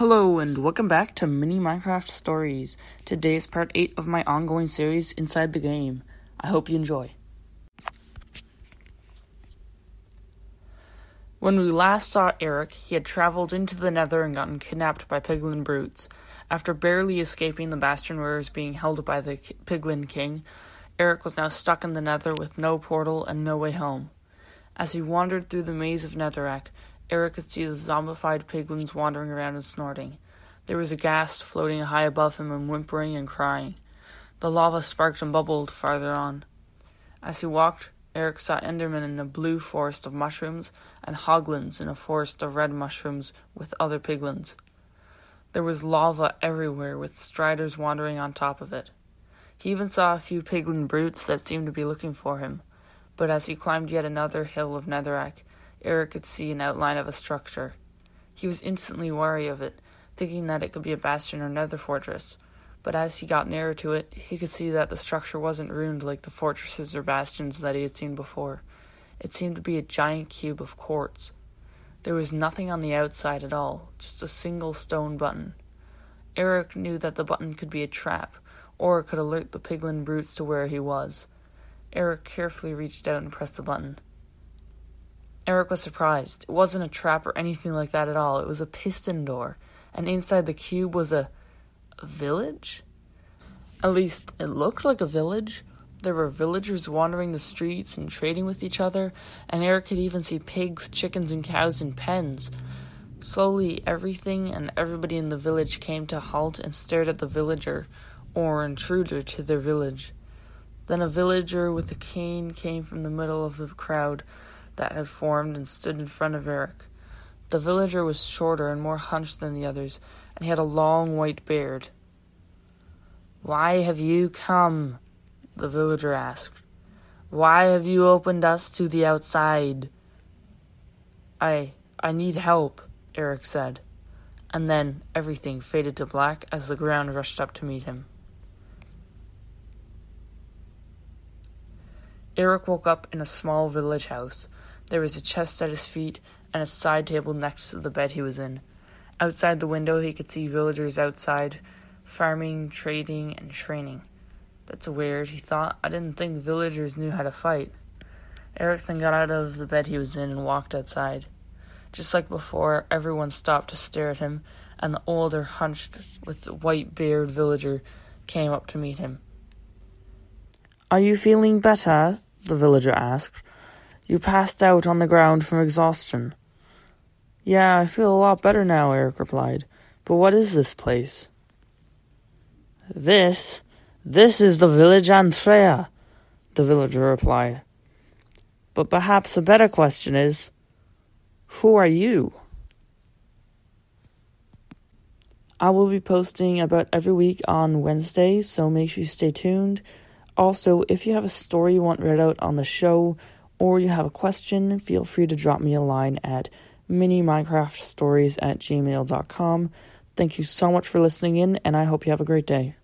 Hello and welcome back to Mini Minecraft Stories. Today is part 8 of my ongoing series Inside the Game. I hope you enjoy. When we last saw Eric, he had traveled into the nether and gotten kidnapped by piglin brutes. After barely escaping the bastion where he was being held by the piglin king, Eric was now stuck in the nether with no portal and no way home. As he wandered through the maze of netherrack, Eric could see the zombified piglins wandering around and snorting. There was a ghast floating high above him and whimpering and crying. The lava sparked and bubbled farther on. As he walked, Eric saw Endermen in a blue forest of mushrooms and hoglins in a forest of red mushrooms with other piglins. There was lava everywhere with striders wandering on top of it. He even saw a few piglin brutes that seemed to be looking for him, but as he climbed yet another hill of netherrack, Eric could see an outline of a structure. He was instantly wary of it, thinking that it could be a bastion or nether fortress. But as he got nearer to it, he could see that the structure wasn't ruined like the fortresses or bastions that he had seen before. It seemed to be a giant cube of quartz. There was nothing on the outside at all, just a single stone button. Eric knew that the button could be a trap, or it could alert the piglin brutes to where he was. Eric carefully reached out and pressed the button. Eric was surprised. It wasn't a trap or anything like that at all. It was a piston door, and inside the cube was a, a village? At least, it looked like a village. There were villagers wandering the streets and trading with each other, and Eric could even see pigs, chickens, and cows in pens. Slowly, everything and everybody in the village came to halt and stared at the villager, or intruder, to their village. Then a villager with a cane came from the middle of the crowd, that had formed and stood in front of Eric. The villager was shorter and more hunched than the others, and he had a long white beard. Why have you come? the villager asked. Why have you opened us to the outside? I I need help, Eric said. And then everything faded to black as the ground rushed up to meet him. Eric woke up in a small village house. There was a chest at his feet and a side table next to the bed he was in. Outside the window, he could see villagers outside, farming, trading, and training. That's weird, he thought. I didn't think villagers knew how to fight. Eric then got out of the bed he was in and walked outside. Just like before, everyone stopped to stare at him, and the older, hunched, with white beard villager came up to meet him. Are you feeling better? the villager asked. You passed out on the ground from exhaustion. Yeah, I feel a lot better now, Eric replied. But what is this place? This? This is the village Antrea, the villager replied. But perhaps a better question is Who are you? I will be posting about every week on Wednesday, so make sure you stay tuned. Also, if you have a story you want read out on the show, or you have a question, feel free to drop me a line at mini-minecraft at gmail.com. Thank you so much for listening in, and I hope you have a great day.